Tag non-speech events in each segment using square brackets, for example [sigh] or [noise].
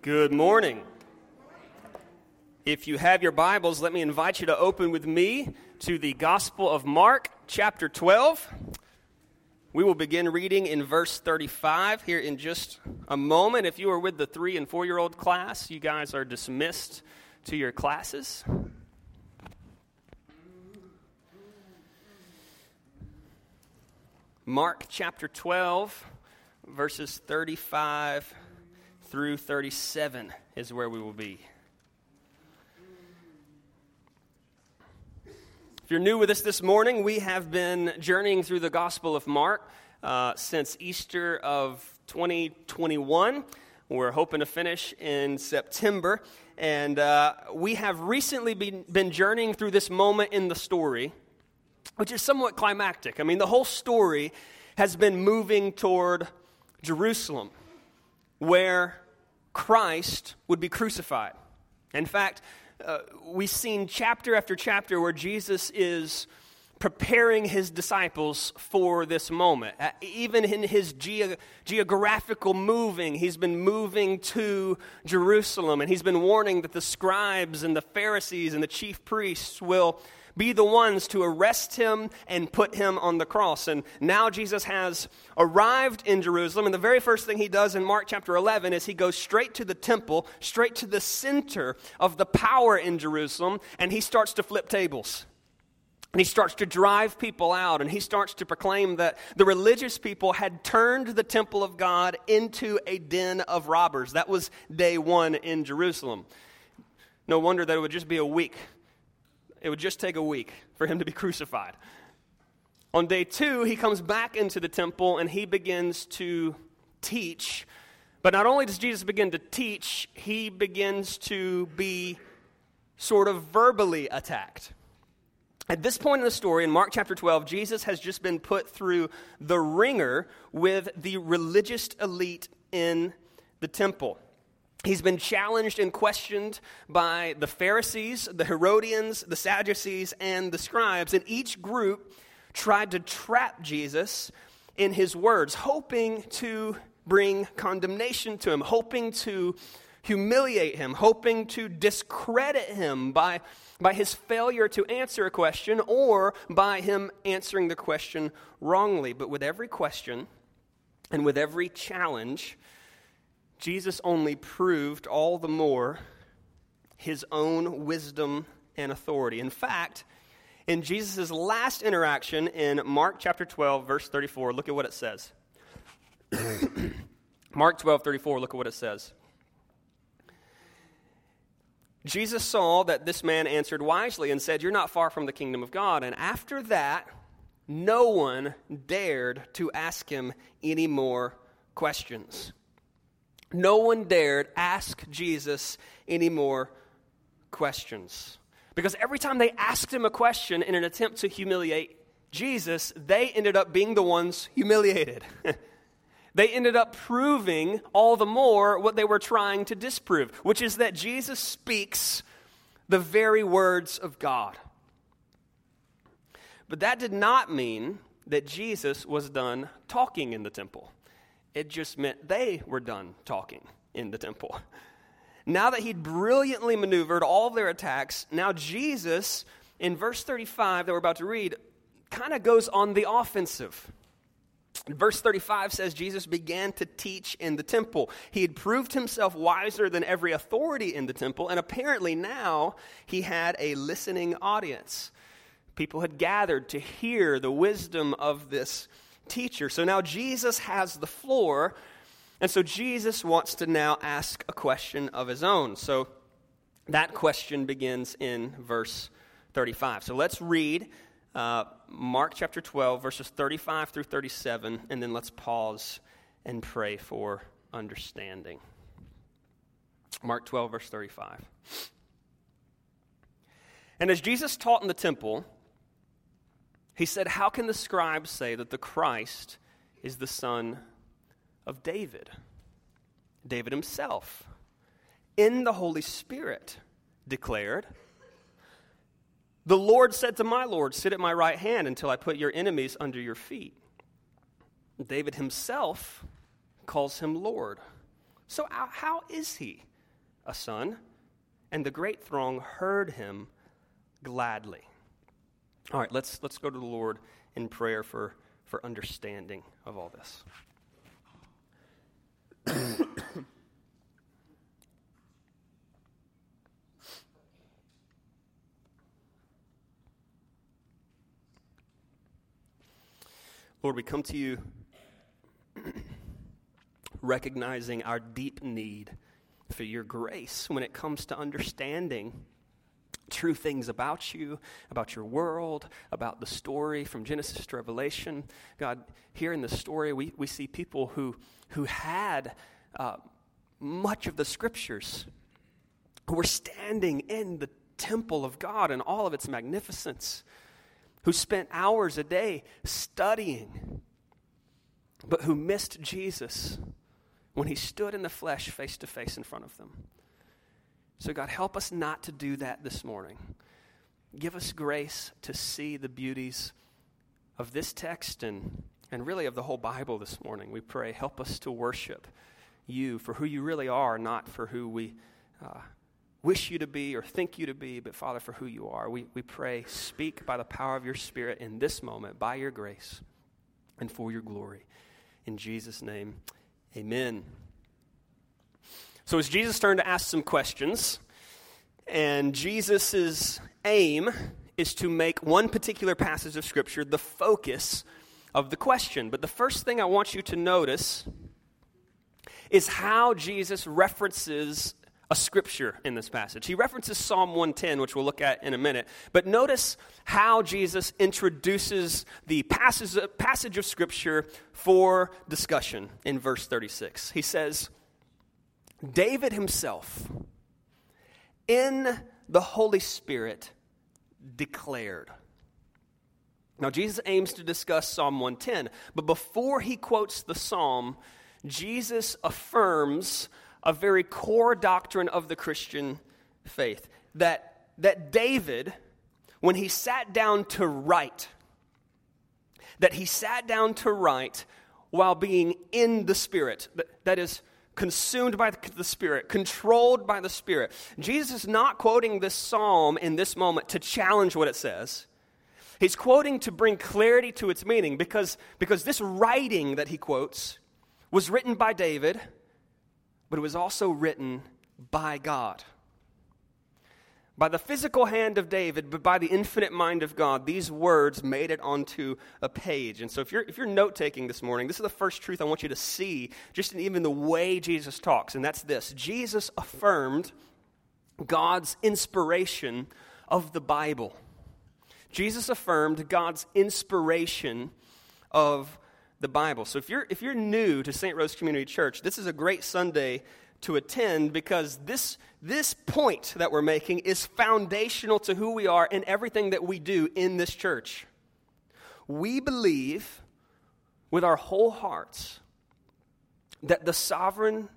Good morning. If you have your Bibles, let me invite you to open with me to the Gospel of Mark, chapter 12. We will begin reading in verse 35 here in just a moment. If you are with the three and four year old class, you guys are dismissed to your classes. Mark chapter 12, verses 35 through 37 is where we will be. If you're new with us this morning, we have been journeying through the Gospel of Mark uh, since Easter of 2021. We're hoping to finish in September. And uh, we have recently been, been journeying through this moment in the story, which is somewhat climactic. I mean, the whole story has been moving toward Jerusalem where Christ would be crucified. In fact, uh, we've seen chapter after chapter where Jesus is preparing his disciples for this moment. Uh, even in his ge- geographical moving, he's been moving to Jerusalem and he's been warning that the scribes and the Pharisees and the chief priests will be the ones to arrest him and put him on the cross. And now Jesus has arrived in Jerusalem, and the very first thing he does in Mark chapter 11 is he goes straight to the temple, straight to the center of the power in Jerusalem, and he starts to flip tables. And he starts to drive people out, and he starts to proclaim that the religious people had turned the temple of God into a den of robbers. That was day one in Jerusalem. No wonder that it would just be a week it would just take a week for him to be [laughs] crucified. On day two, he comes back into the temple and he begins to teach. But not only does Jesus begin to teach, he begins to be sort of verbally attacked. At this point in the story, in Mark chapter 12, Jesus has just been put through the wringer with the religious elite in the temple. He's been challenged and questioned by the Pharisees, the Herodians, the Sadducees, and the scribes. And each group tried to trap Jesus in his words, hoping to bring condemnation to him, hoping to humiliate him, hoping to discredit him by, by his failure to answer a question or by him answering the question wrongly. But with every question and with every challenge, Jesus only proved all the more his own wisdom and authority. In fact, in Jesus' last interaction in Mark chapter 12, verse 34, look at what it says. [coughs] Mark 12, 34, look at what it says. Jesus saw that this man answered wisely and said, You're not far from the kingdom of God. And after that, no one dared to ask him any more questions. No one dared ask Jesus any more questions. Because every time they asked him a question in an attempt to humiliate Jesus, they ended up being the ones humiliated. [laughs] they ended up proving all the more what they were trying to disprove, which is that Jesus speaks the very words of God. But that did not mean that Jesus was done talking in the temple. It just meant they were done talking in the temple. [laughs] Now that he'd brilliantly maneuvered all their attacks, now Jesus, in verse 35 that we're about to read, kind of goes on the offensive. Verse 35 says Jesus began to teach in the temple. He had proved himself wiser than every authority in the temple, and apparently now he had a listening audience. People had gathered to hear the wisdom of this teacher. So now Jesus has the floor, and so Jesus wants to now ask a question of his own. So that question begins in verse 35. So let's read uh, Mark chapter 12, verses 35 through 37, and then let's pause and pray for understanding. Mark 12, verse 35. And as Jesus taught in the temple, he said, How can the scribes say that the Christ is the son of David? David himself, in the Holy Spirit, declared, The Lord said to my Lord, Sit at my right hand until I put your enemies under your feet. David himself calls him Lord. So, uh, how is he a son, and the great throng heard him gladly. All right, let's, let's go to the Lord in prayer for, for understanding of all this. [coughs] Lord, we come to you [coughs] recognizing our deep need for your grace when it comes to understanding true things about you, about your world, about the story from Genesis to Revelation. God, here in the story, we, we see people who, who had uh, much of the scriptures, who were standing in the temple of God and all of its magnificence, who spent hours a day studying, but who missed Jesus when he stood in the flesh face to face in front of them. So, God, help us not to do that this morning. Give us grace to see the beauties of this text and, and really of the whole Bible this morning. We pray, help us to worship you for who you really are, not for who we uh, wish you to be or think you to be, but Father, for who you are. We, we pray, speak by the power of your Spirit in this moment, by your grace, and for your glory. In Jesus' name, amen. So it's Jesus' turn to ask some questions, and Jesus' aim is to make one particular passage of Scripture the focus of the question. But the first thing I want you to notice is how Jesus references a scripture in this passage. He references Psalm 110, which we'll look at in a minute. But notice how Jesus introduces the passage, passage of scripture for discussion in verse 36. He says, David himself, in the Holy Spirit, declared. Now, Jesus aims to discuss Psalm 110, but before he quotes the psalm, Jesus affirms a very core doctrine of the Christian faith that, that David, when he sat down to write, that he sat down to write while being in the Spirit. That is, consumed by the Spirit, controlled by the Spirit. Jesus is not quoting this psalm in this moment to challenge what it says. He's quoting to bring clarity to its meaning because, because this writing that he quotes was written by David, but it was also written by God by the physical hand of David, but by the infinite mind of God, these words made it onto a page. And so, if you're, if you're note taking this morning, this is the first truth I want you to see, just in even the way Jesus talks, and that's this Jesus affirmed God's inspiration of the Bible. Jesus affirmed God's inspiration of the Bible. So, if you're, if you're new to St. Rose Community Church, this is a great Sunday to attend because this, this point that we're making is foundational to who we are and everything that we do in this church. We believe with our whole hearts that the sovereign,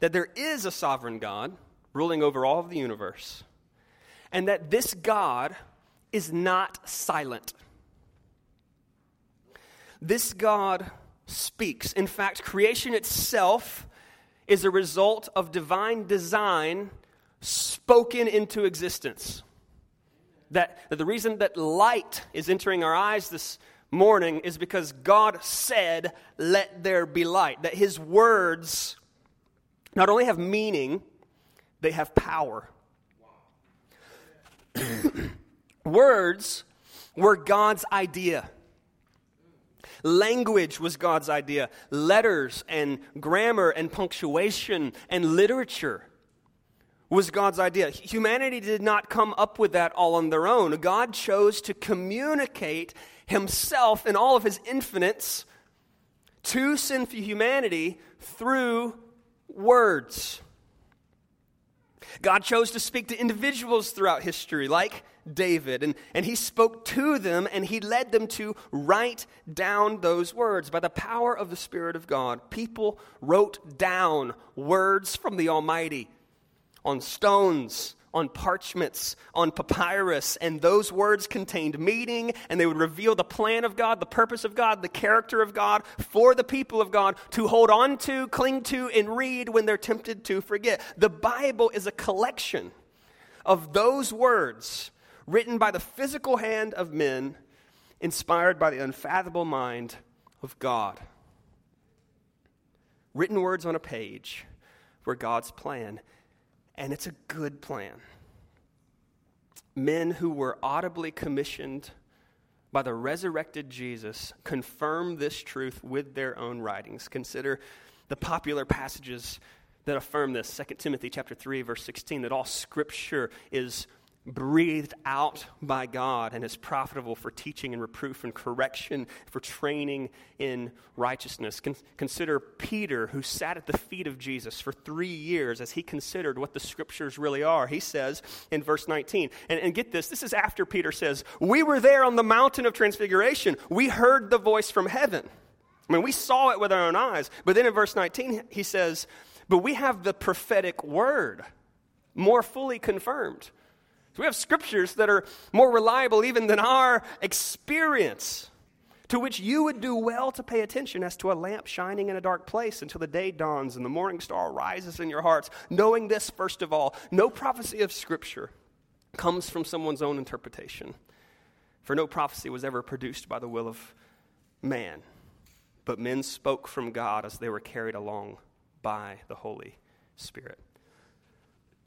that there is a sovereign God ruling over all of the universe, and that this God is not silent. This God speaks. In fact, creation itself is a result of divine design spoken into existence. That, that the reason that light is entering our eyes this morning is because God said, Let there be light. That His words not only have meaning, they have power. [clears throat] words were God's idea. Language was God's idea. Letters and grammar and punctuation and literature was God's idea. Humanity did not come up with that all on their own. God chose to communicate himself in all of his infinites to sinful humanity through words. God chose to speak to individuals throughout history, like David, and, and he spoke to them and he led them to write down those words. By the power of the Spirit of God, people wrote down words from the Almighty on stones, on parchments, on papyrus, and those words contained meaning, and they would reveal the plan of God, the purpose of God, the character of God for the people of God to hold on to, cling to, and read when they're tempted to forget. The Bible is a collection of those words written by the physical hand of men, inspired by the unfathomable mind of God. Written words on a page were God's plan, and it's a good plan. Men who were audibly commissioned by the resurrected Jesus confirm this truth with their own writings. Consider the popular passages that affirm this 2 timothy chapter 3 verse 16 that all scripture is breathed out by God and is profitable for teaching and reproof and correction, for training in righteousness. Con- consider Peter, who sat at the feet of Jesus for three years as he considered what the scriptures really are. He says in verse 19, and, and get this, this is after Peter says, We were there on the mountain of transfiguration. We heard the voice from heaven. I mean, we saw it with our own eyes. But then in verse 19, he says, But we have the prophetic word more fully confirmed so we have scriptures that are more reliable even than our experience, to which you would do well to pay attention as to a lamp shining in a dark place until the day dawns and the morning star rises in your hearts. Knowing this, first of all, no prophecy of scripture comes from someone's own interpretation. For no prophecy was ever produced by the will of man, but men spoke from God as they were carried along by the Holy Spirit.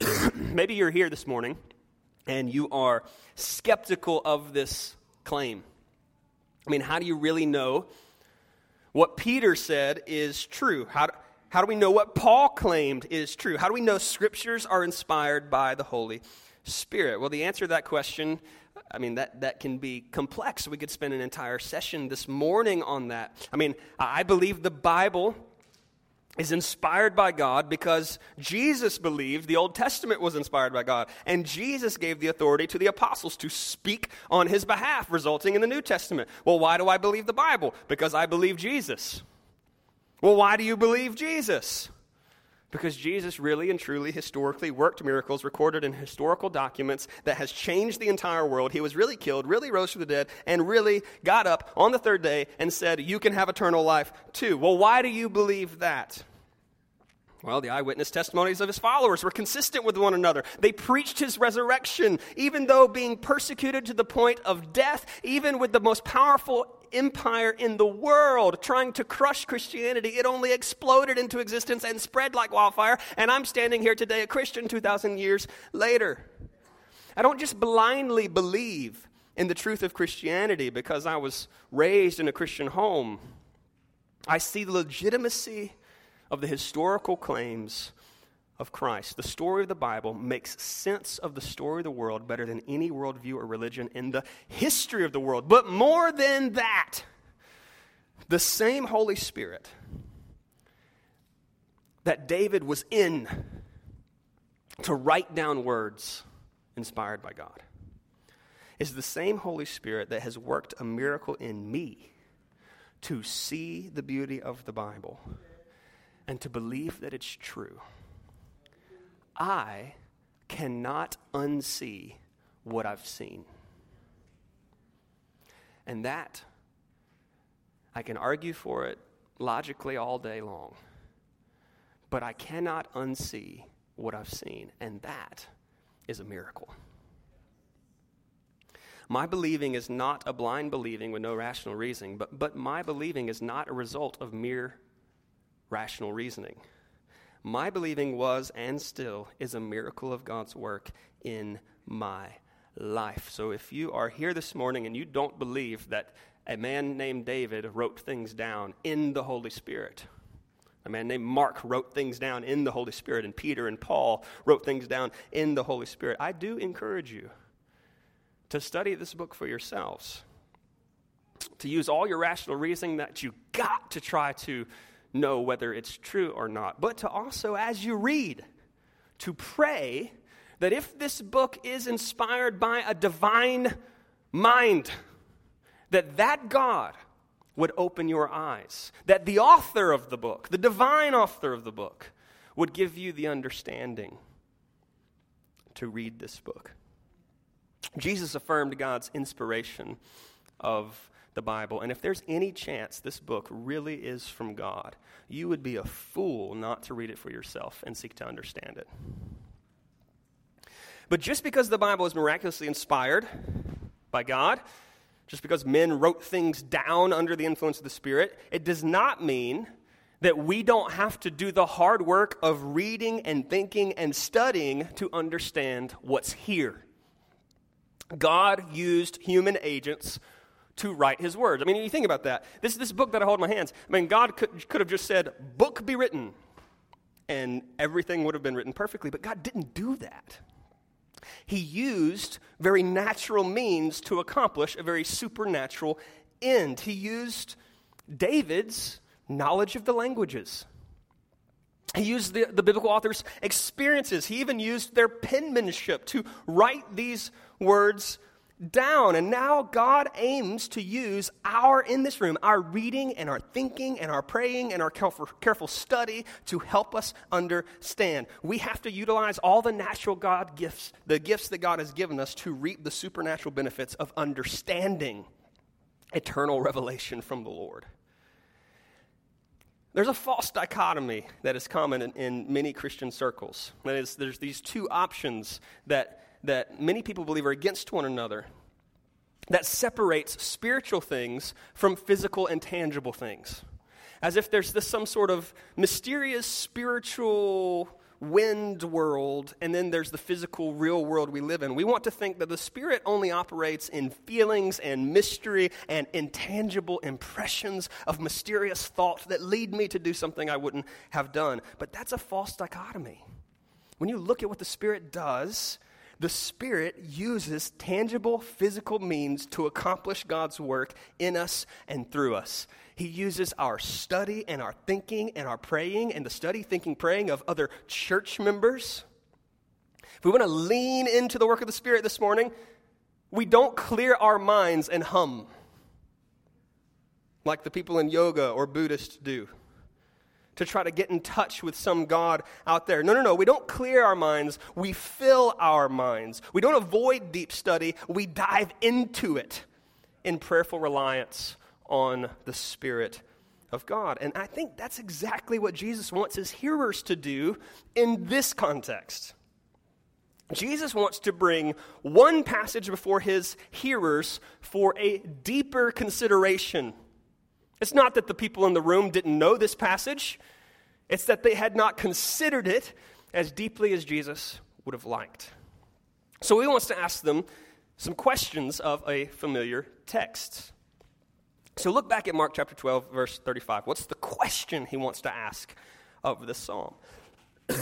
[coughs] Maybe you're here this morning and you are skeptical of this claim. I mean, how do you really know what Peter said is true? How do, how do we know what Paul claimed is true? How do we know scriptures are inspired by the Holy Spirit? Well, the answer to that question, I mean, that, that can be complex. We could spend an entire session this morning on that. I mean, I believe the Bible is inspired by God because Jesus believed the Old Testament was inspired by God. And Jesus gave the authority to the apostles to speak on his behalf, resulting in the New Testament. Well, why do I believe the Bible? Because I believe Jesus. Well, why do you believe Jesus? Because Jesus really and truly historically worked miracles recorded in historical documents that has changed the entire world. He was really killed, really rose from the dead, and really got up on the third day and said, You can have eternal life too. Well, why do you believe that? Well, the eyewitness testimonies of his followers were consistent with one another. They preached his resurrection, even though being persecuted to the point of death, even with the most powerful empire in the world trying to crush Christianity, it only exploded into existence and spread like wildfire. And I'm standing here today, a Christian 2,000 years later. I don't just blindly believe in the truth of Christianity because I was raised in a Christian home. I see the legitimacy of the historical claims of Christ. The story of the Bible makes sense of the story of the world better than any worldview or religion in the history of the world. But more than that, the same Holy Spirit that David was in to write down words inspired by God is the same Holy Spirit that has worked a miracle in me to see the beauty of the Bible and to believe that it's true, I cannot unsee what I've seen. And that, I can argue for it logically all day long, but I cannot unsee what I've seen. And that is a miracle. My believing is not a blind believing with no rational reasoning, but, but my believing is not a result of mere rational reasoning. My believing was and still is a miracle of God's work in my life. So if you are here this morning and you don't believe that a man named David wrote things down in the Holy Spirit, a man named Mark wrote things down in the Holy Spirit, and Peter and Paul wrote things down in the Holy Spirit, I do encourage you to study this book for yourselves, to use all your rational reasoning that you got to try to know whether it's true or not, but to also, as you read, to pray that if this book is inspired by a divine mind, that that God would open your eyes, that the author of the book, the divine author of the book, would give you the understanding to read this book. Jesus affirmed God's inspiration of the Bible, and if there's any chance this book really is from God, you would be a fool not to read it for yourself and seek to understand it. But just because the Bible is miraculously inspired by God, just because men wrote things down under the influence of the Spirit, it does not mean that we don't have to do the hard work of reading and thinking and studying to understand what's here. God used human agents to write his words. I mean, you think about that. This, this book that I hold in my hands, I mean, God could, could have just said, Book be written, and everything would have been written perfectly, but God didn't do that. He used very natural means to accomplish a very supernatural end. He used David's knowledge of the languages. He used the, the biblical authors' experiences. He even used their penmanship to write these words down. And now God aims to use our, in this room, our reading and our thinking and our praying and our careful, careful study to help us understand. We have to utilize all the natural God gifts, the gifts that God has given us to reap the supernatural benefits of understanding eternal revelation from the Lord. There's a false dichotomy that is common in, in many Christian circles. That is, there's these two options that, that many people believe are against one another that separates spiritual things from physical and tangible things. As if there's this some sort of mysterious spiritual wind world, and then there's the physical, real world we live in. We want to think that the Spirit only operates in feelings and mystery and intangible impressions of mysterious thought that lead me to do something I wouldn't have done. But that's a false dichotomy. When you look at what the Spirit does, the Spirit uses tangible physical means to accomplish God's work in us and through us. He uses our study and our thinking and our praying and the study, thinking, praying of other church members. If we want to lean into the work of the Spirit this morning, we don't clear our minds and hum like the people in yoga or Buddhists do to try to get in touch with some God out there. No, no, no. We don't clear our minds, we fill our minds. We don't avoid deep study, we dive into it in prayerful reliance on the Spirit of God. And I think that's exactly what Jesus wants his hearers to do in this context. Jesus wants to bring one passage before his hearers for a deeper consideration. It's not that the people in the room didn't know this passage, it's that they had not considered it as deeply as Jesus would have liked. So he wants to ask them some questions of a familiar text. So look back at Mark chapter 12, verse 35. What's the question he wants to ask of this psalm? [clears throat]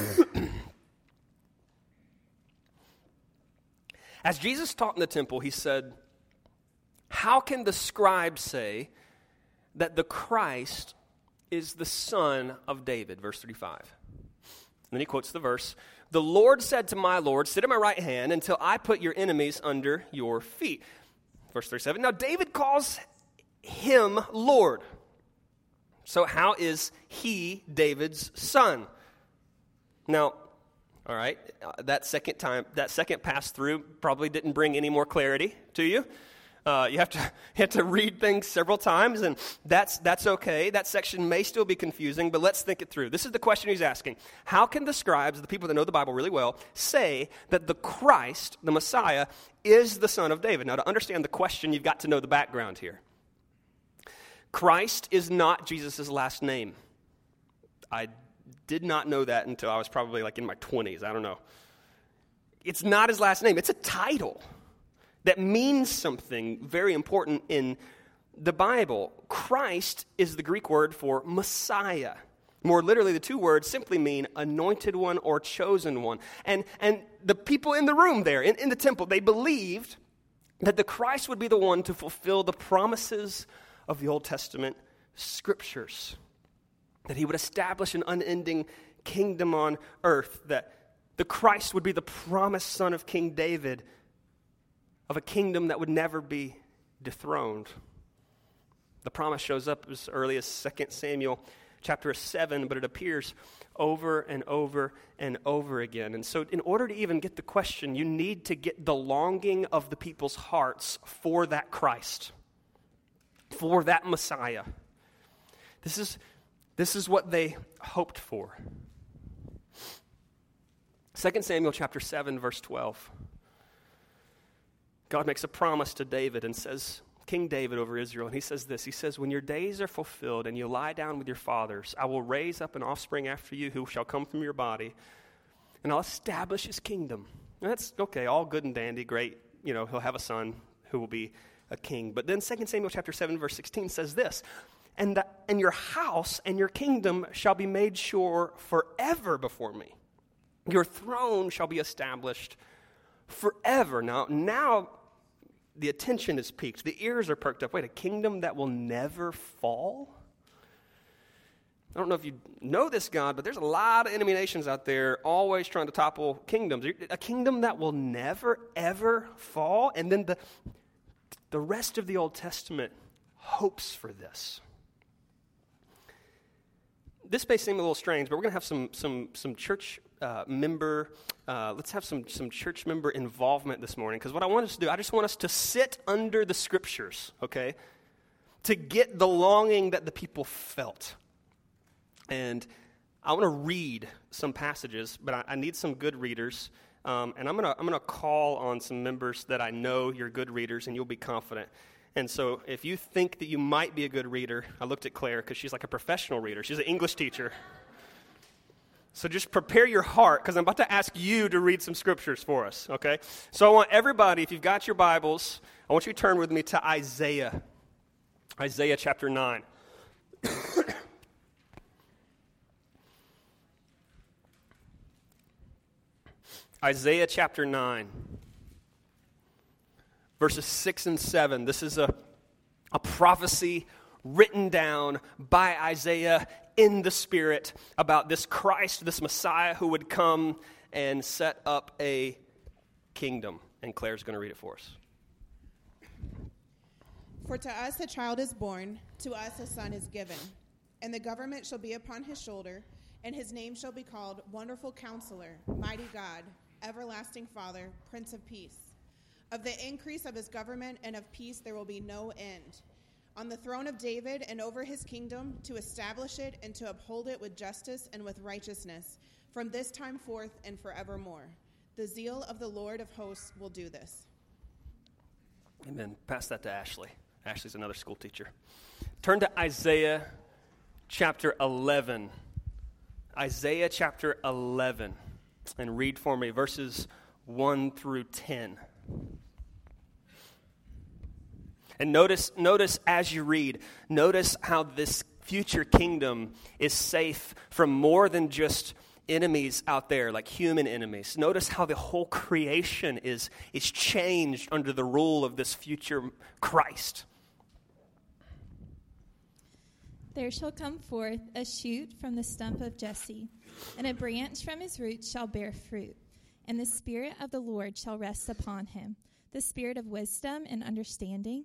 As Jesus taught in the temple, he said, How can the scribe say that the Christ is the son of David? Verse 35. And then he quotes the verse The Lord said to my Lord, Sit at my right hand until I put your enemies under your feet. Verse 37. Now, David calls him Lord. So, how is he David's son? Now, all right, uh, that second time, that second pass through probably didn't bring any more clarity to you. Uh, you, have to, [laughs] you have to read things several times, and that's, that's okay. That section may still be confusing, but let's think it through. This is the question he's asking How can the scribes, the people that know the Bible really well, say that the Christ, the Messiah, is the son of David? Now, to understand the question, you've got to know the background here. Christ is not Jesus' last name. I did not know that until I was probably like in my 20s. I don't know. It's not his last name, it's a title that means something very important in the Bible. Christ is the Greek word for Messiah. More literally, the two words simply mean anointed one or chosen one. And, and the people in the room there, in, in the temple, they believed that the Christ would be the one to fulfill the promises of the Old Testament scriptures. That he would establish an unending kingdom on earth, that the Christ would be the promised son of King David, of a kingdom that would never be dethroned. The promise shows up as early as 2 Samuel chapter 7, but it appears over and over and over again. And so, in order to even get the question, you need to get the longing of the people's hearts for that Christ, for that Messiah. This is, this is what they hoped for. 2 Samuel chapter 7, verse 12. God makes a promise to David and says, King David over Israel, and he says this He says, When your days are fulfilled and you lie down with your fathers, I will raise up an offspring after you who shall come from your body, and I'll establish his kingdom. And that's okay, all good and dandy, great. You know, he'll have a son who will be a king. But then 2 Samuel chapter 7, verse 16 says this and, the, and your house and your kingdom shall be made sure forever before me. Your throne shall be established forever. Now, now the attention is piqued. The ears are perked up. Wait, a kingdom that will never fall? I don't know if you know this, God, but there's a lot of enemy nations out there always trying to topple kingdoms. A kingdom that will never, ever fall. And then the, the rest of the Old Testament hopes for this this may seem a little strange, but we're going to have some, some, some church uh, member, uh, let's have some, some church member involvement this morning. Because what I want us to do, I just want us to sit under the scriptures, okay? To get the longing that the people felt. And I want to read some passages, but I, I need some good readers. Um, and I'm going to I'm to call on some members that I know you're good readers and you'll be confident. And so if you think that you might be a good reader, I looked at Claire because she's like a professional reader. She's an English teacher. So just prepare your heart because I'm about to ask you to read some scriptures for us, okay? So I want everybody, if you've got your Bibles, I want you to turn with me to Isaiah. Isaiah chapter 9. [coughs] Isaiah chapter 9 verses 6 and 7. This is a, a prophecy written down by Isaiah in the Spirit about this Christ, this Messiah who would come and set up a kingdom. And Claire's going to read it for us. For to us a child is born, to us a son is given, and the government shall be upon his shoulder, and his name shall be called Wonderful Counselor, Mighty God, Everlasting Father, Prince of Peace. Of the increase of his government and of peace there will be no end. On the throne of David and over his kingdom, to establish it and to uphold it with justice and with righteousness, from this time forth and forevermore. The zeal of the Lord of hosts will do this. Amen. Pass that to Ashley. Ashley's another school teacher. Turn to Isaiah chapter 11. Isaiah chapter 11. And read for me verses 1 through 10. And notice, notice as you read, notice how this future kingdom is safe from more than just enemies out there, like human enemies. Notice how the whole creation is, is changed under the rule of this future Christ. There shall come forth a shoot from the stump of Jesse, and a branch from his roots shall bear fruit and the Spirit of the Lord shall rest upon him the Spirit of wisdom and understanding,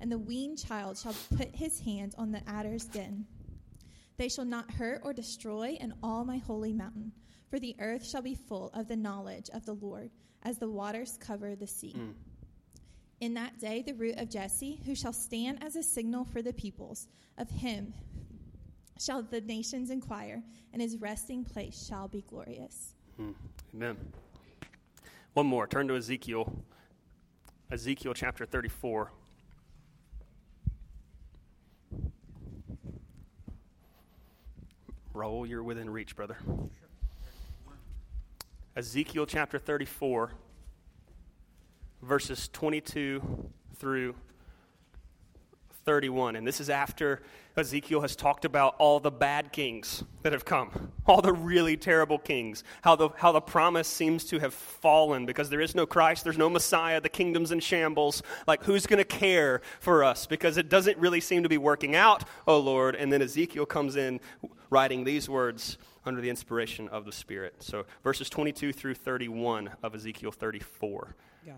and the weaned child shall put his hand on the adder's den. They shall not hurt or destroy in all my holy mountain, for the earth shall be full of the knowledge of the Lord, as the waters cover the sea. Mm. In that day, the root of Jesse, who shall stand as a signal for the peoples, of him shall the nations inquire, and his resting place shall be glorious. Mm. Amen. One more. Turn to Ezekiel. Ezekiel chapter 34. Roll, you're within reach, brother. Ezekiel chapter 34, verses 22 through 31. And this is after Ezekiel has talked about all the bad kings that have come, all the really terrible kings, how the, how the promise seems to have fallen because there is no Christ, there's no Messiah, the kingdom's in shambles. Like, who's going to care for us? Because it doesn't really seem to be working out, oh Lord. And then Ezekiel comes in writing these words under the inspiration of the Spirit. So, verses 22 through 31 of Ezekiel 34. Got it.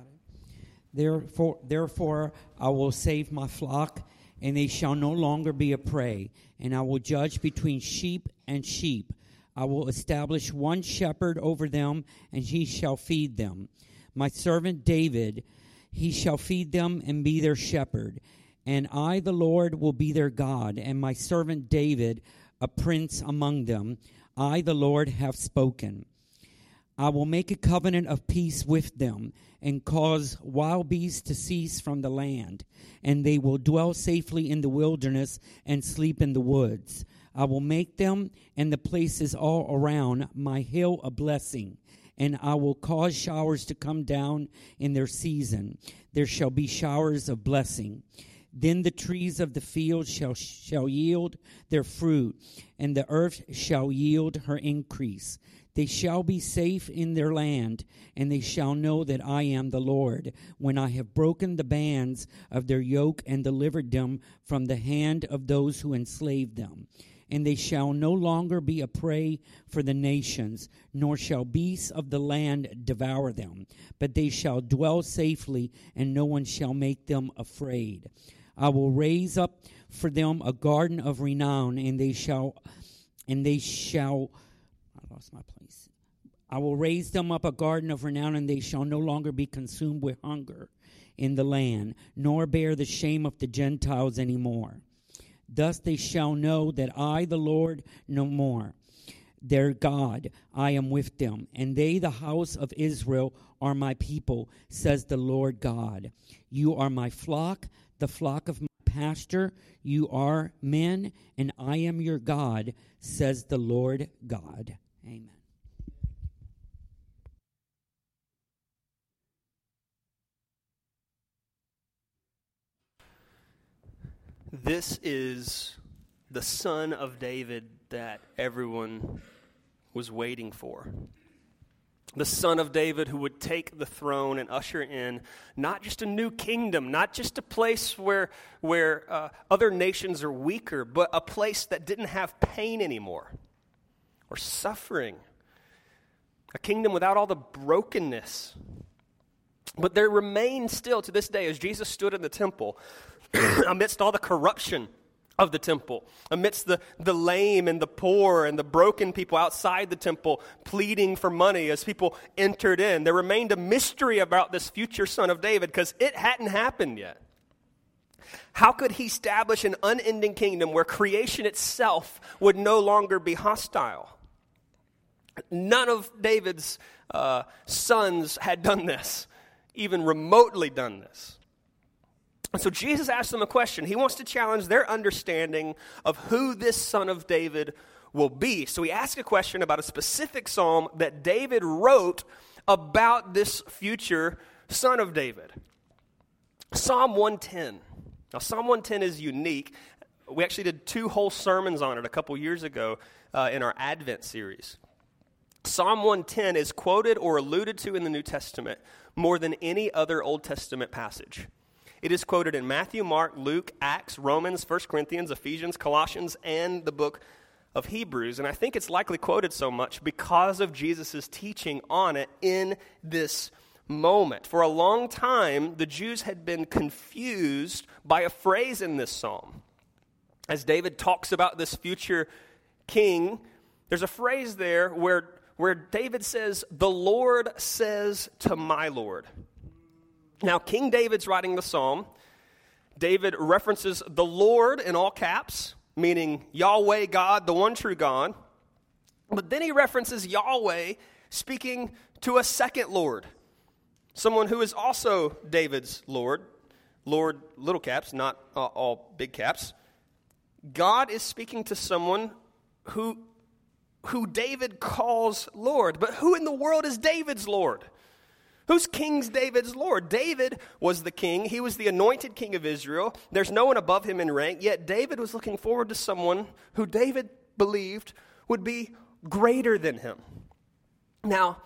Therefore, therefore, I will save my flock, and they shall no longer be a prey. And I will judge between sheep and sheep. I will establish one shepherd over them, and he shall feed them. My servant David, he shall feed them and be their shepherd. And I, the Lord, will be their God, and my servant David, a prince among them. I, the Lord, have spoken. I will make a covenant of peace with them and cause wild beasts to cease from the land, and they will dwell safely in the wilderness and sleep in the woods. I will make them and the places all around my hill a blessing, and I will cause showers to come down in their season. There shall be showers of blessing. Then the trees of the field shall, shall yield their fruit, and the earth shall yield her increase. They shall be safe in their land, and they shall know that I am the Lord, when I have broken the bands of their yoke and delivered them from the hand of those who enslaved them. And they shall no longer be a prey for the nations, nor shall beasts of the land devour them, but they shall dwell safely, and no one shall make them afraid. I will raise up for them a garden of renown, and they shall, and they shall I lost my place. I will raise them up a garden of renown, and they shall no longer be consumed with hunger in the land, nor bear the shame of the Gentiles any more. Thus they shall know that I, the Lord, no more. Their God, I am with them, and they, the house of Israel, are my people, says the Lord God. You are my flock, the flock of my pasture. You are men, and I am your God, says the Lord God. Amen. This is the son of David that everyone was waiting for. The son of David who would take the throne and usher in not just a new kingdom, not just a place where, where uh, other nations are weaker, but a place that didn't have pain anymore or suffering, a kingdom without all the brokenness. But there remains still to this day, as Jesus stood in the temple, [coughs] amidst all the corruption of the temple, amidst the, the lame and the poor and the broken people outside the temple pleading for money as people entered in, there remained a mystery about this future son of David because it hadn't happened yet. How could he establish an unending kingdom where creation itself would no longer be hostile? None of David's uh, sons had done this, even remotely done this. And so Jesus asks them a question. He wants to challenge their understanding of who this son of David will be. So he asks a question about a specific psalm that David wrote about this future son of David. Psalm 110. Now, Psalm 110 is unique. We actually did two whole sermons on it a couple years ago uh, in our Advent series. Psalm 110 is quoted or alluded to in the New Testament more than any other Old Testament passage. It is quoted in Matthew, Mark, Luke, Acts, Romans, 1 Corinthians, Ephesians, Colossians, and the book of Hebrews. And I think it's likely quoted so much because of Jesus' teaching on it in this moment. For a long time, the Jews had been confused by a phrase in this psalm. As David talks about this future king, there's a phrase there where where David says, The Lord says to my Lord. Now, King David's writing the psalm. David references the Lord in all caps, meaning Yahweh God, the one true God. But then he references Yahweh speaking to a second Lord, someone who is also David's Lord, Lord, little caps, not uh, all big caps. God is speaking to someone who, who David calls Lord. But who in the world is David's Lord? Who's King's David's Lord? David was the king. He was the anointed king of Israel. There's no one above him in rank, yet David was looking forward to someone who David believed would be greater than him. Now,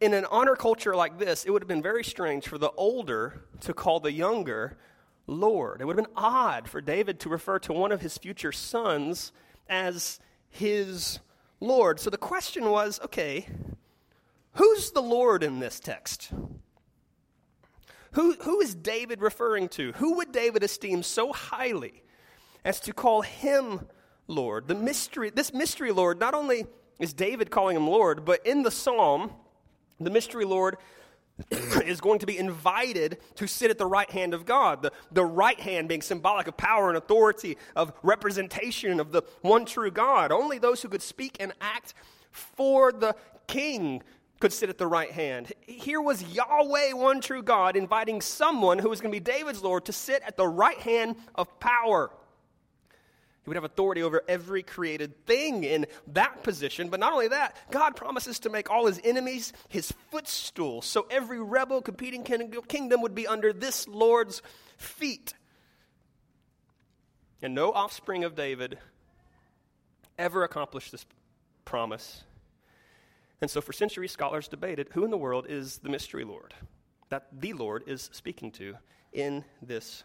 in an honor culture like this, it would have been very strange for the older to call the younger Lord. It would have been odd for David to refer to one of his future sons as his Lord. So the question was okay, who's the Lord in this text? Who, who is David referring to? Who would David esteem so highly as to call him Lord? The mystery, this mystery Lord, not only is David calling him Lord, but in the psalm, the mystery Lord [clears throat] is going to be invited to sit at the right hand of God. The, the right hand being symbolic of power and authority, of representation of the one true God. Only those who could speak and act for the king could sit at the right hand. Here was Yahweh, one true God, inviting someone who was going to be David's Lord to sit at the right hand of power. He would have authority over every created thing in that position. But not only that, God promises to make all his enemies his footstool. So every rebel competing kingdom would be under this Lord's feet. And no offspring of David ever accomplished this promise. And so for centuries, scholars debated who in the world is the mystery Lord that the Lord is speaking to in this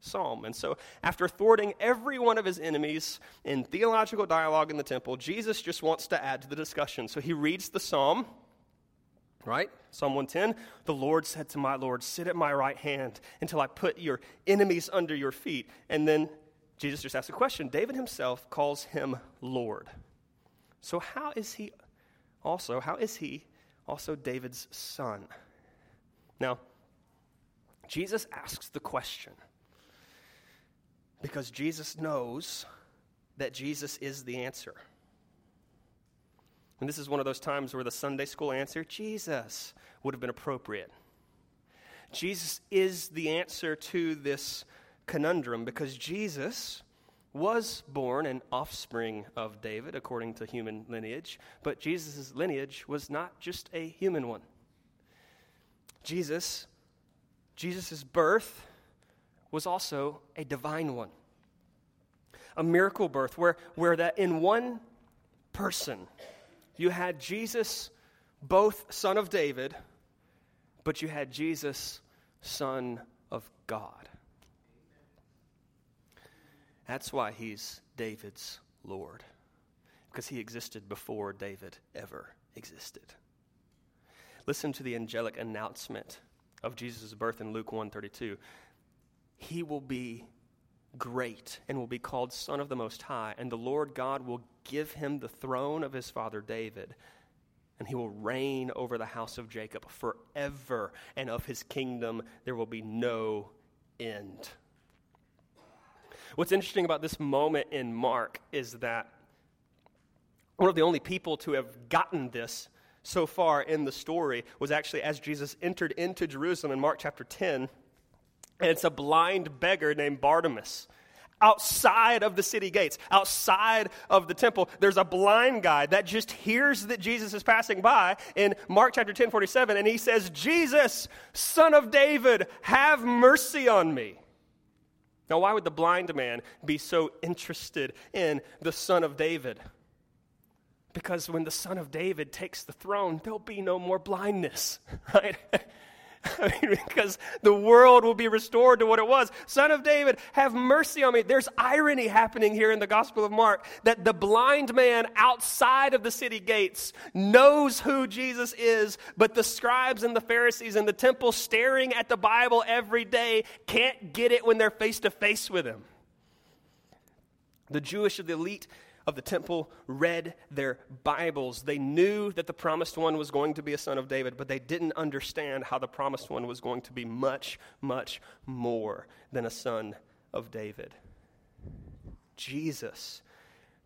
psalm. And so, after thwarting every one of his enemies in theological dialogue in the temple, Jesus just wants to add to the discussion. So, he reads the psalm, right? Psalm 110 The Lord said to my Lord, Sit at my right hand until I put your enemies under your feet. And then Jesus just asks a question. David himself calls him Lord. So, how is he also, how is he also David's son? Now, Jesus asks the question because Jesus knows that Jesus is the answer. And this is one of those times where the Sunday school answer, Jesus, would have been appropriate. Jesus is the answer to this conundrum because Jesus was born an offspring of David according to human lineage, but Jesus' lineage was not just a human one. Jesus, Jesus' birth was also a divine one. A miracle birth where, where that in one person you had Jesus, both son of David, but you had Jesus, son of God. That's why he's David's Lord, because he existed before David ever existed. Listen to the angelic announcement of Jesus' birth in Luke 132 he will be great and will be called Son of the Most High, and the Lord God will give him the throne of his father David, and he will reign over the house of Jacob forever, and of his kingdom there will be no end. What's interesting about this moment in Mark is that one of the only people to have gotten this so far in the story was actually as Jesus entered into Jerusalem in Mark chapter 10 and it's a blind beggar named Bartimaeus. Outside of the city gates, outside of the temple, there's a blind guy that just hears that Jesus is passing by in Mark chapter 10, 47, and he says, Jesus, son of David, have mercy on me. Now, why would the blind man be so interested in the son of David? Because when the son of David takes the throne, there'll be no more blindness, [laughs] right? [laughs] I mean, because the world will be restored to what it was. Son of David, have mercy on me. There's irony happening here in the Gospel of Mark that the blind man outside of the city gates knows who Jesus is, but the scribes and the Pharisees in the temple staring at the Bible every day can't get it when they're face to face with him. The Jewish the elite of the temple read their Bibles. They knew that the promised one was going to be a son of David, but they didn't understand how the promised one was going to be much, much more than a son of David. Jesus,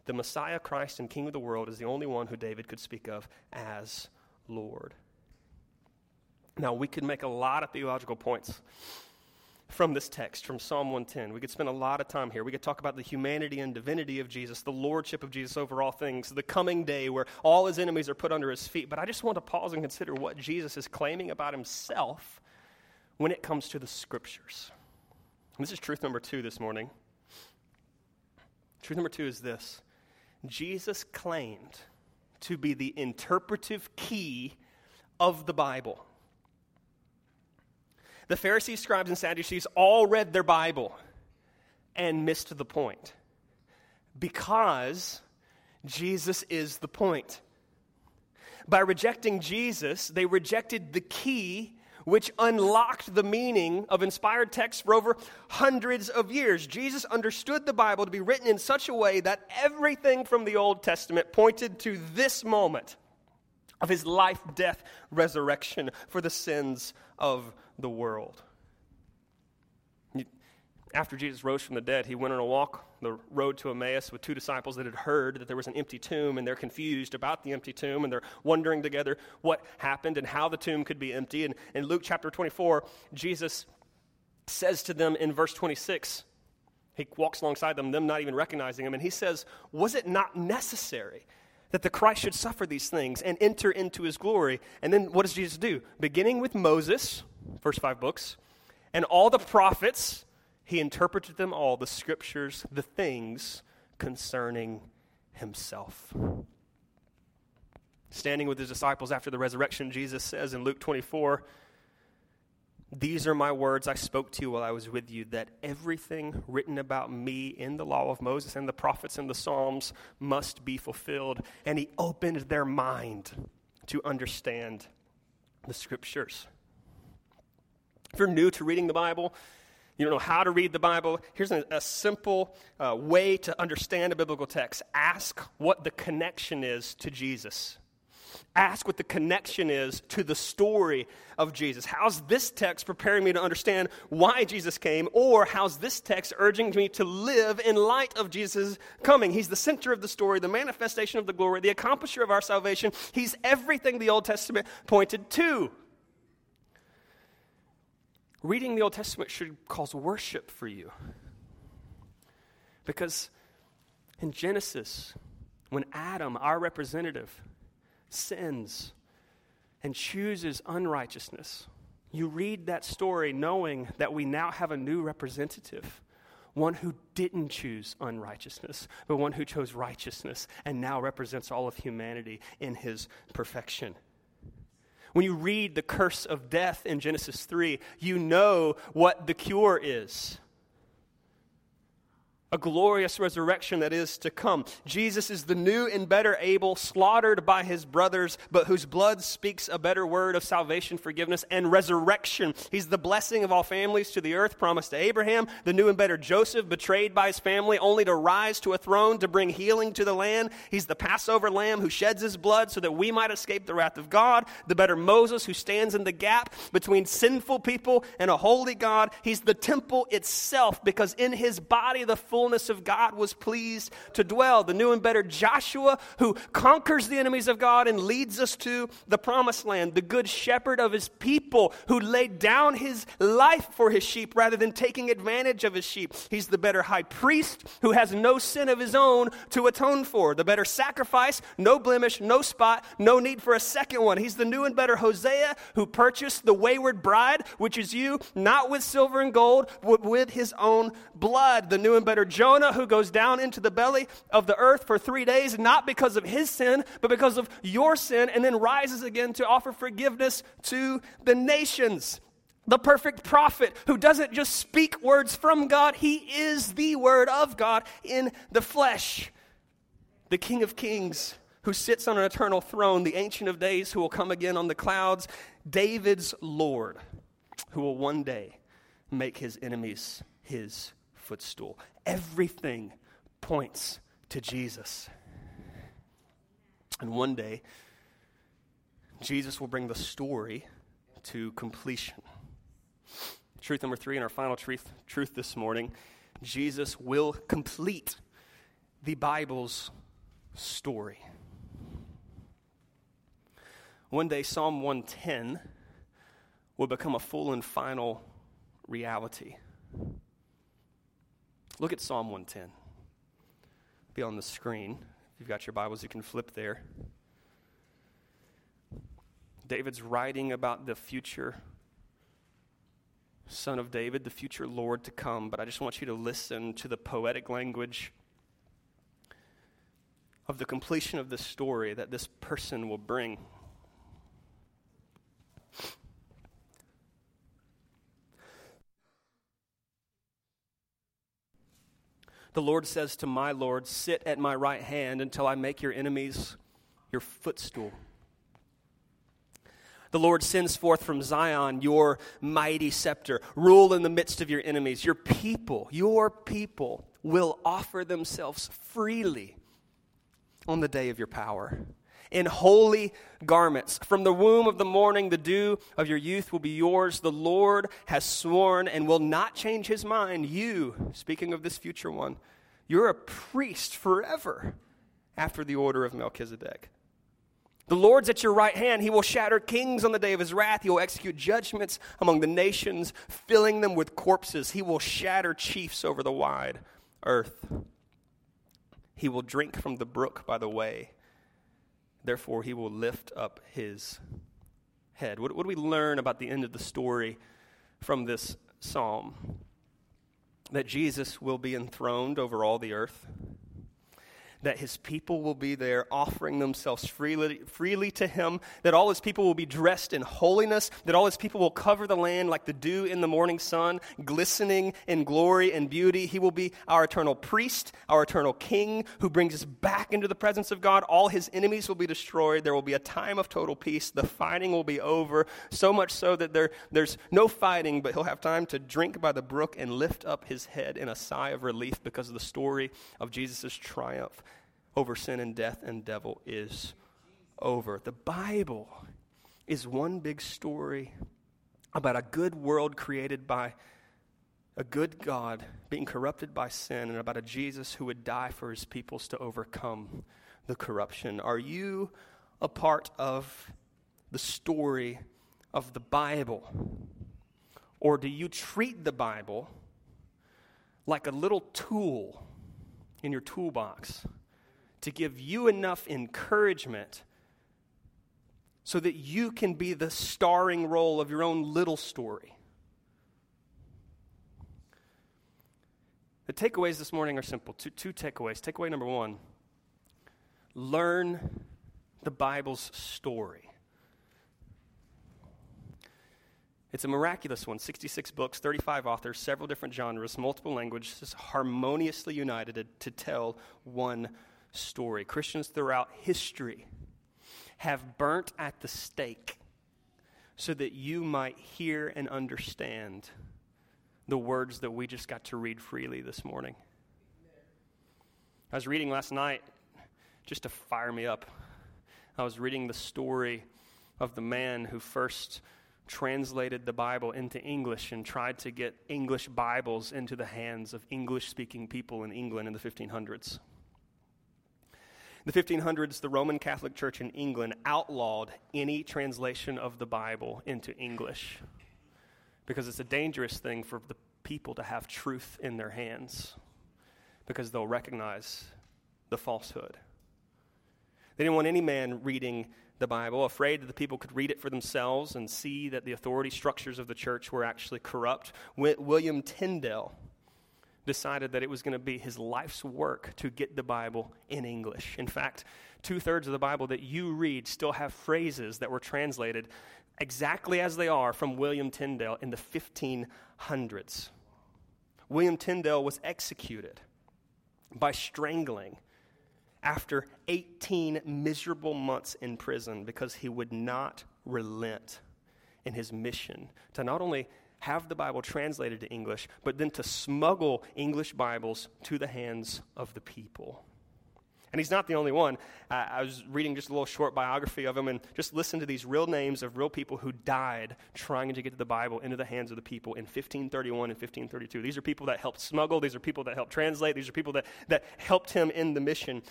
the Messiah, Christ, and King of the world, is the only one who David could speak of as Lord. Now, we could make a lot of theological points from this text, from Psalm 110. We could spend a lot of time here. We could talk about the humanity and divinity of Jesus, the lordship of Jesus over all things, the coming day where all his enemies are put under his feet. But I just want to pause and consider what Jesus is claiming about himself when it comes to the scriptures. This is truth number two this morning. Truth number two is this Jesus claimed to be the interpretive key of the Bible. The Pharisees, scribes, and Sadducees all read their Bible and missed the point because Jesus is the point. By rejecting Jesus, they rejected the key which unlocked the meaning of inspired texts for over hundreds of years. Jesus understood the Bible to be written in such a way that everything from the Old Testament pointed to this moment of his life, death, resurrection for the sins of the world. After Jesus rose from the dead, he went on a walk the road to Emmaus with two disciples that had heard that there was an empty tomb, and they're confused about the empty tomb, and they're wondering together what happened and how the tomb could be empty. And in Luke chapter 24, Jesus says to them in verse 26, he walks alongside them, them not even recognizing him, and he says, Was it not necessary that the Christ should suffer these things and enter into his glory? And then what does Jesus do? Beginning with Moses, first five books, and all the prophets, he interpreted them all, the scriptures, the things concerning himself. Standing with his disciples after the resurrection, Jesus says in Luke 24, These are my words I spoke to you while I was with you, that everything written about me in the law of Moses and the prophets and the Psalms must be fulfilled. And he opened their mind to understand the scriptures. If you're new to reading the Bible, you don't know how to read the Bible, here's a, a simple uh, way to understand a biblical text. Ask what the connection is to Jesus. Ask what the connection is to the story of Jesus. How's this text preparing me to understand why Jesus came, or how's this text urging me to live in light of Jesus' coming? He's the center of the story, the manifestation of the glory, the accomplisher of our salvation. He's everything the Old Testament pointed to. Reading the Old Testament should cause worship for you. Because in Genesis, when Adam, our representative, sins and chooses unrighteousness, you read that story knowing that we now have a new representative, one who didn't choose unrighteousness, but one who chose righteousness and now represents all of humanity in his perfection. When you read the curse of death in Genesis 3, you know what the cure is a glorious resurrection that is to come. Jesus is the new and better Abel, slaughtered by his brothers, but whose blood speaks a better word of salvation, forgiveness, and resurrection. He's the blessing of all families to the earth promised to Abraham, the new and better Joseph, betrayed by his family, only to rise to a throne to bring healing to the land. He's the Passover lamb who sheds his blood so that we might escape the wrath of God, the better Moses who stands in the gap between sinful people and a holy God. He's the temple itself because in his body the full fullness of God was pleased to dwell. The new and better Joshua, who conquers the enemies of God and leads us to the promised land. The good shepherd of his people, who laid down his life for his sheep rather than taking advantage of his sheep. He's the better high priest, who has no sin of his own to atone for. The better sacrifice, no blemish, no spot, no need for a second one. He's the new and better Hosea, who purchased the wayward bride, which is you, not with silver and gold, but with his own blood. The new and better Jonah, who goes down into the belly of the earth for three days, not because of his sin, but because of your sin, and then rises again to offer forgiveness to the nations. The perfect prophet who doesn't just speak words from God, he is the word of God in the flesh. The King of Kings who sits on an eternal throne, the Ancient of Days who will come again on the clouds, David's Lord who will one day make his enemies his footstool. Everything points to Jesus. And one day, Jesus will bring the story to completion. Truth number three, and our final truth, truth this morning Jesus will complete the Bible's story. One day, Psalm 110 will become a full and final reality. Look at Psalm 110. Be on the screen. If you've got your Bibles, you can flip there. David's writing about the future son of David, the future Lord to come, but I just want you to listen to the poetic language of the completion of this story that this person will bring. The Lord says to my Lord, Sit at my right hand until I make your enemies your footstool. The Lord sends forth from Zion your mighty scepter. Rule in the midst of your enemies. Your people, your people will offer themselves freely on the day of your power. In holy garments. From the womb of the morning, the dew of your youth will be yours. The Lord has sworn and will not change his mind. You, speaking of this future one, you're a priest forever after the order of Melchizedek. The Lord's at your right hand. He will shatter kings on the day of his wrath. He will execute judgments among the nations, filling them with corpses. He will shatter chiefs over the wide earth. He will drink from the brook by the way. Therefore, he will lift up his head. What, what do we learn about the end of the story from this psalm? That Jesus will be enthroned over all the earth that his people will be there offering themselves freely, freely to him, that all his people will be dressed in holiness, that all his people will cover the land like the dew in the morning sun, glistening in glory and beauty. He will be our eternal priest, our eternal king, who brings us back into the presence of God. All his enemies will be destroyed. There will be a time of total peace. The fighting will be over, so much so that there, there's no fighting, but he'll have time to drink by the brook and lift up his head in a sigh of relief because of the story of Jesus' triumph over sin and death and devil is over. The Bible is one big story about a good world created by a good God being corrupted by sin and about a Jesus who would die for his peoples to overcome the corruption. Are you a part of the story of the Bible? Or do you treat the Bible like a little tool in your toolbox? To give you enough encouragement so that you can be the starring role of your own little story. The takeaways this morning are simple two, two takeaways. Takeaway number one learn the Bible's story. It's a miraculous one 66 books, 35 authors, several different genres, multiple languages, harmoniously united to tell one story. Christians throughout history have burnt at the stake so that you might hear and understand the words that we just got to read freely this morning. I was reading last night just to fire me up. I was reading the story of the man who first translated the Bible into English and tried to get English Bibles into the hands of English speaking people in England in the 1500s. In the 1500s, the Roman Catholic Church in England outlawed any translation of the Bible into English because it's a dangerous thing for the people to have truth in their hands because they'll recognize the falsehood. They didn't want any man reading the Bible, afraid that the people could read it for themselves and see that the authority structures of the church were actually corrupt. William Tyndale decided that it was going to be his life's work to get the Bible in English. In fact, two thirds of the Bible that you read still have phrases that were translated exactly as they are from William Tyndale in the 1500s. William Tyndale was executed by strangling after 18 miserable months in prison because he would not relent in his mission to not only have the Bible translated to English, but then to smuggle English Bibles to the hands of the people. And he's not the only one. I was reading just a little short biography of him and just listen to these real names of real people who died trying to get the Bible into the hands of the people in 1531 and 1532. These are people that helped smuggle, these are people that helped translate, these are people that, that helped him in the mission.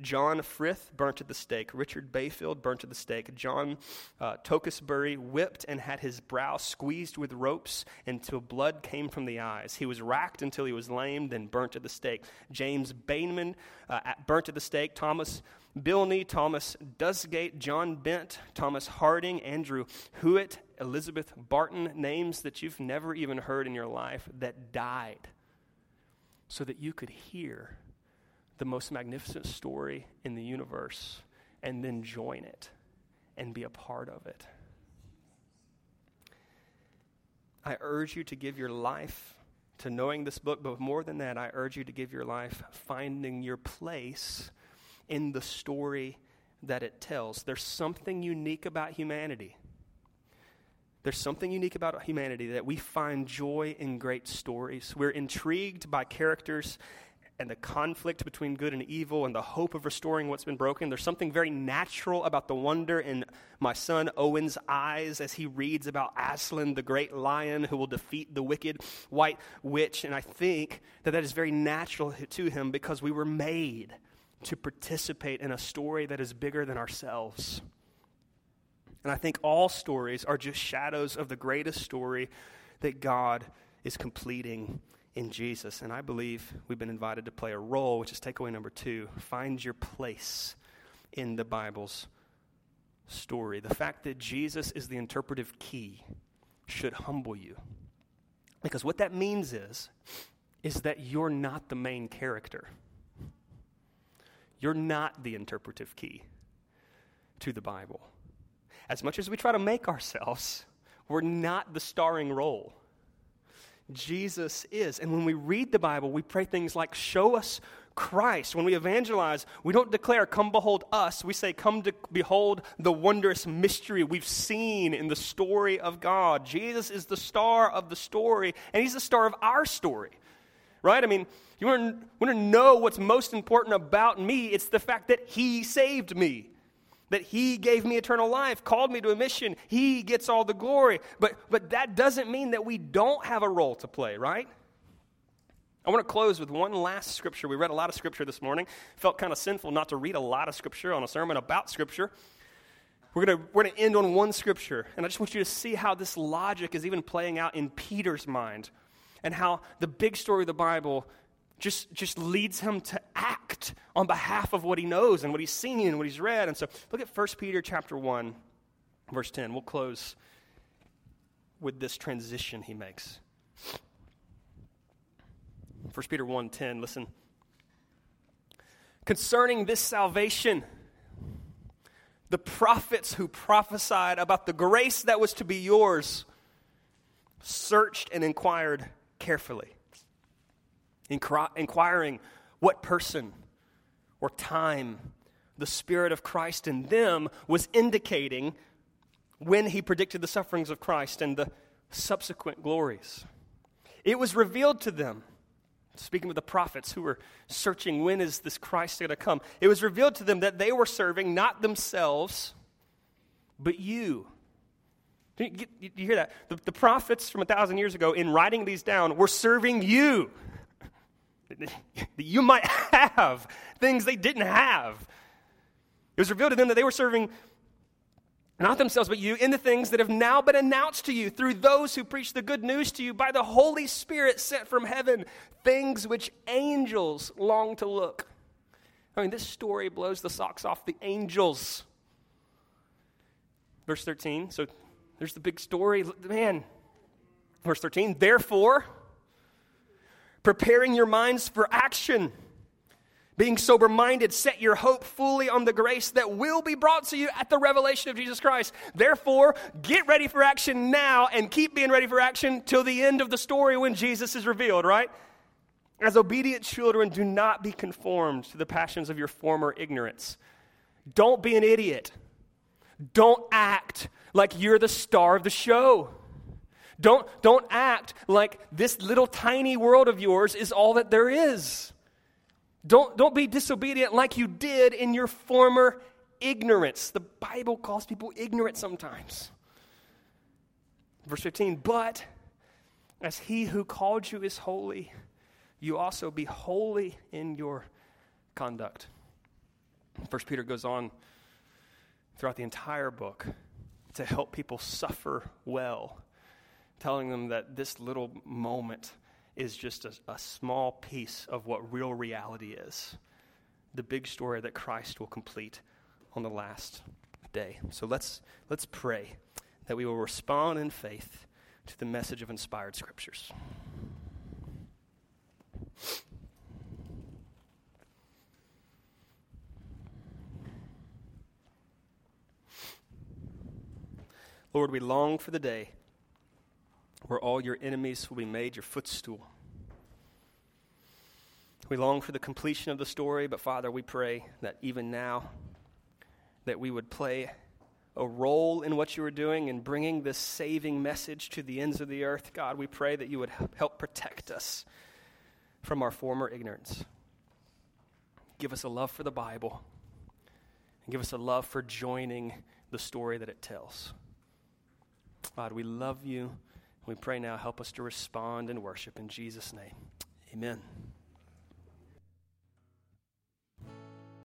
John Frith burnt at the stake. Richard Bayfield burnt at the stake. John uh, whipped and had his brow squeezed with ropes until blood came from the eyes. He was racked until he was lame, then burnt at the stake. James Bainham uh, burnt at the stake. Thomas Bilney, Thomas Dusgate, John Bent, Thomas Harding, Andrew Hewitt, Elizabeth Barton, names that you've never even heard in your life that died so that you could hear the most magnificent story in the universe and then join it and be a part of it. I urge you to give your life to knowing this book, but more than that, I urge you to give your life finding your place in the story that it tells. There's something unique about humanity. There's something unique about humanity that we find joy in great stories. We're intrigued by characters and the conflict between good and evil and the hope of restoring what's been broken. There's something very natural about the wonder in my son Owen's eyes as he reads about Aslan, the great lion who will defeat the wicked white witch. And I think that that is very natural to him because we were made to participate in a story that is bigger than ourselves. And I think all stories are just shadows of the greatest story that God is completing in Jesus. And I believe we've been invited to play a role, which is takeaway number two find your place in the Bible's story. The fact that Jesus is the interpretive key should humble you. Because what that means is, is that you're not the main character. You're not the interpretive key to the Bible. As much as we try to make ourselves, we're not the starring role. Jesus is. And when we read the Bible, we pray things like, Show us Christ. When we evangelize, we don't declare, Come behold us. We say, Come to behold the wondrous mystery we've seen in the story of God. Jesus is the star of the story, and He's the star of our story. Right? I mean, you want to know what's most important about me? It's the fact that He saved me that he gave me eternal life, called me to a mission. He gets all the glory. But, but that doesn't mean that we don't have a role to play, right? I want to close with one last scripture. We read a lot of scripture this morning. Felt kind of sinful not to read a lot of scripture on a sermon about scripture. We're going to, we're going to end on one scripture, and I just want you to see how this logic is even playing out in Peter's mind and how the big story of the Bible just, just leads him to act on behalf of what he knows and what he's seen and what he's read. And so look at 1 Peter chapter 1, verse 10. We'll close with this transition he makes. 1 Peter 1 10, listen. Concerning this salvation, the prophets who prophesied about the grace that was to be yours searched and inquired carefully inquiring what person or time the Spirit of Christ in them was indicating when he predicted the sufferings of Christ and the subsequent glories. It was revealed to them, speaking with the prophets who were searching when is this Christ going to come, it was revealed to them that they were serving not themselves, but you. Do you, you hear that? The, the prophets from a thousand years ago, in writing these down, were serving you that you might have things they didn't have. It was revealed to them that they were serving not themselves, but you, in the things that have now been announced to you through those who preach the good news to you by the Holy Spirit sent from heaven, things which angels long to look. I mean, this story blows the socks off the angels. Verse 13, so there's the big story. Man, verse 13, therefore, preparing your minds for action. Being sober minded, set your hope fully on the grace that will be brought to you at the revelation of Jesus Christ. Therefore, get ready for action now and keep being ready for action till the end of the story when Jesus is revealed, right? As obedient children, do not be conformed to the passions of your former ignorance. Don't be an idiot. Don't act like you're the star of the show. Don't, don't act like this little tiny world of yours is all that there is. Don't, don't be disobedient like you did in your former ignorance. The Bible calls people ignorant sometimes. Verse 15, but as he who called you is holy, you also be holy in your conduct. First Peter goes on throughout the entire book to help people suffer well, telling them that this little moment is just a, a small piece of what real reality is the big story that Christ will complete on the last day. So let's, let's pray that we will respond in faith to the message of inspired scriptures. Lord, we long for the day where all your enemies will be made your footstool. We long for the completion of the story, but Father, we pray that even now that we would play a role in what you are doing in bringing this saving message to the ends of the earth. God, we pray that you would help protect us from our former ignorance. Give us a love for the Bible, and give us a love for joining the story that it tells. God, we love you. We pray now, help us to respond and worship in Jesus' name. Amen.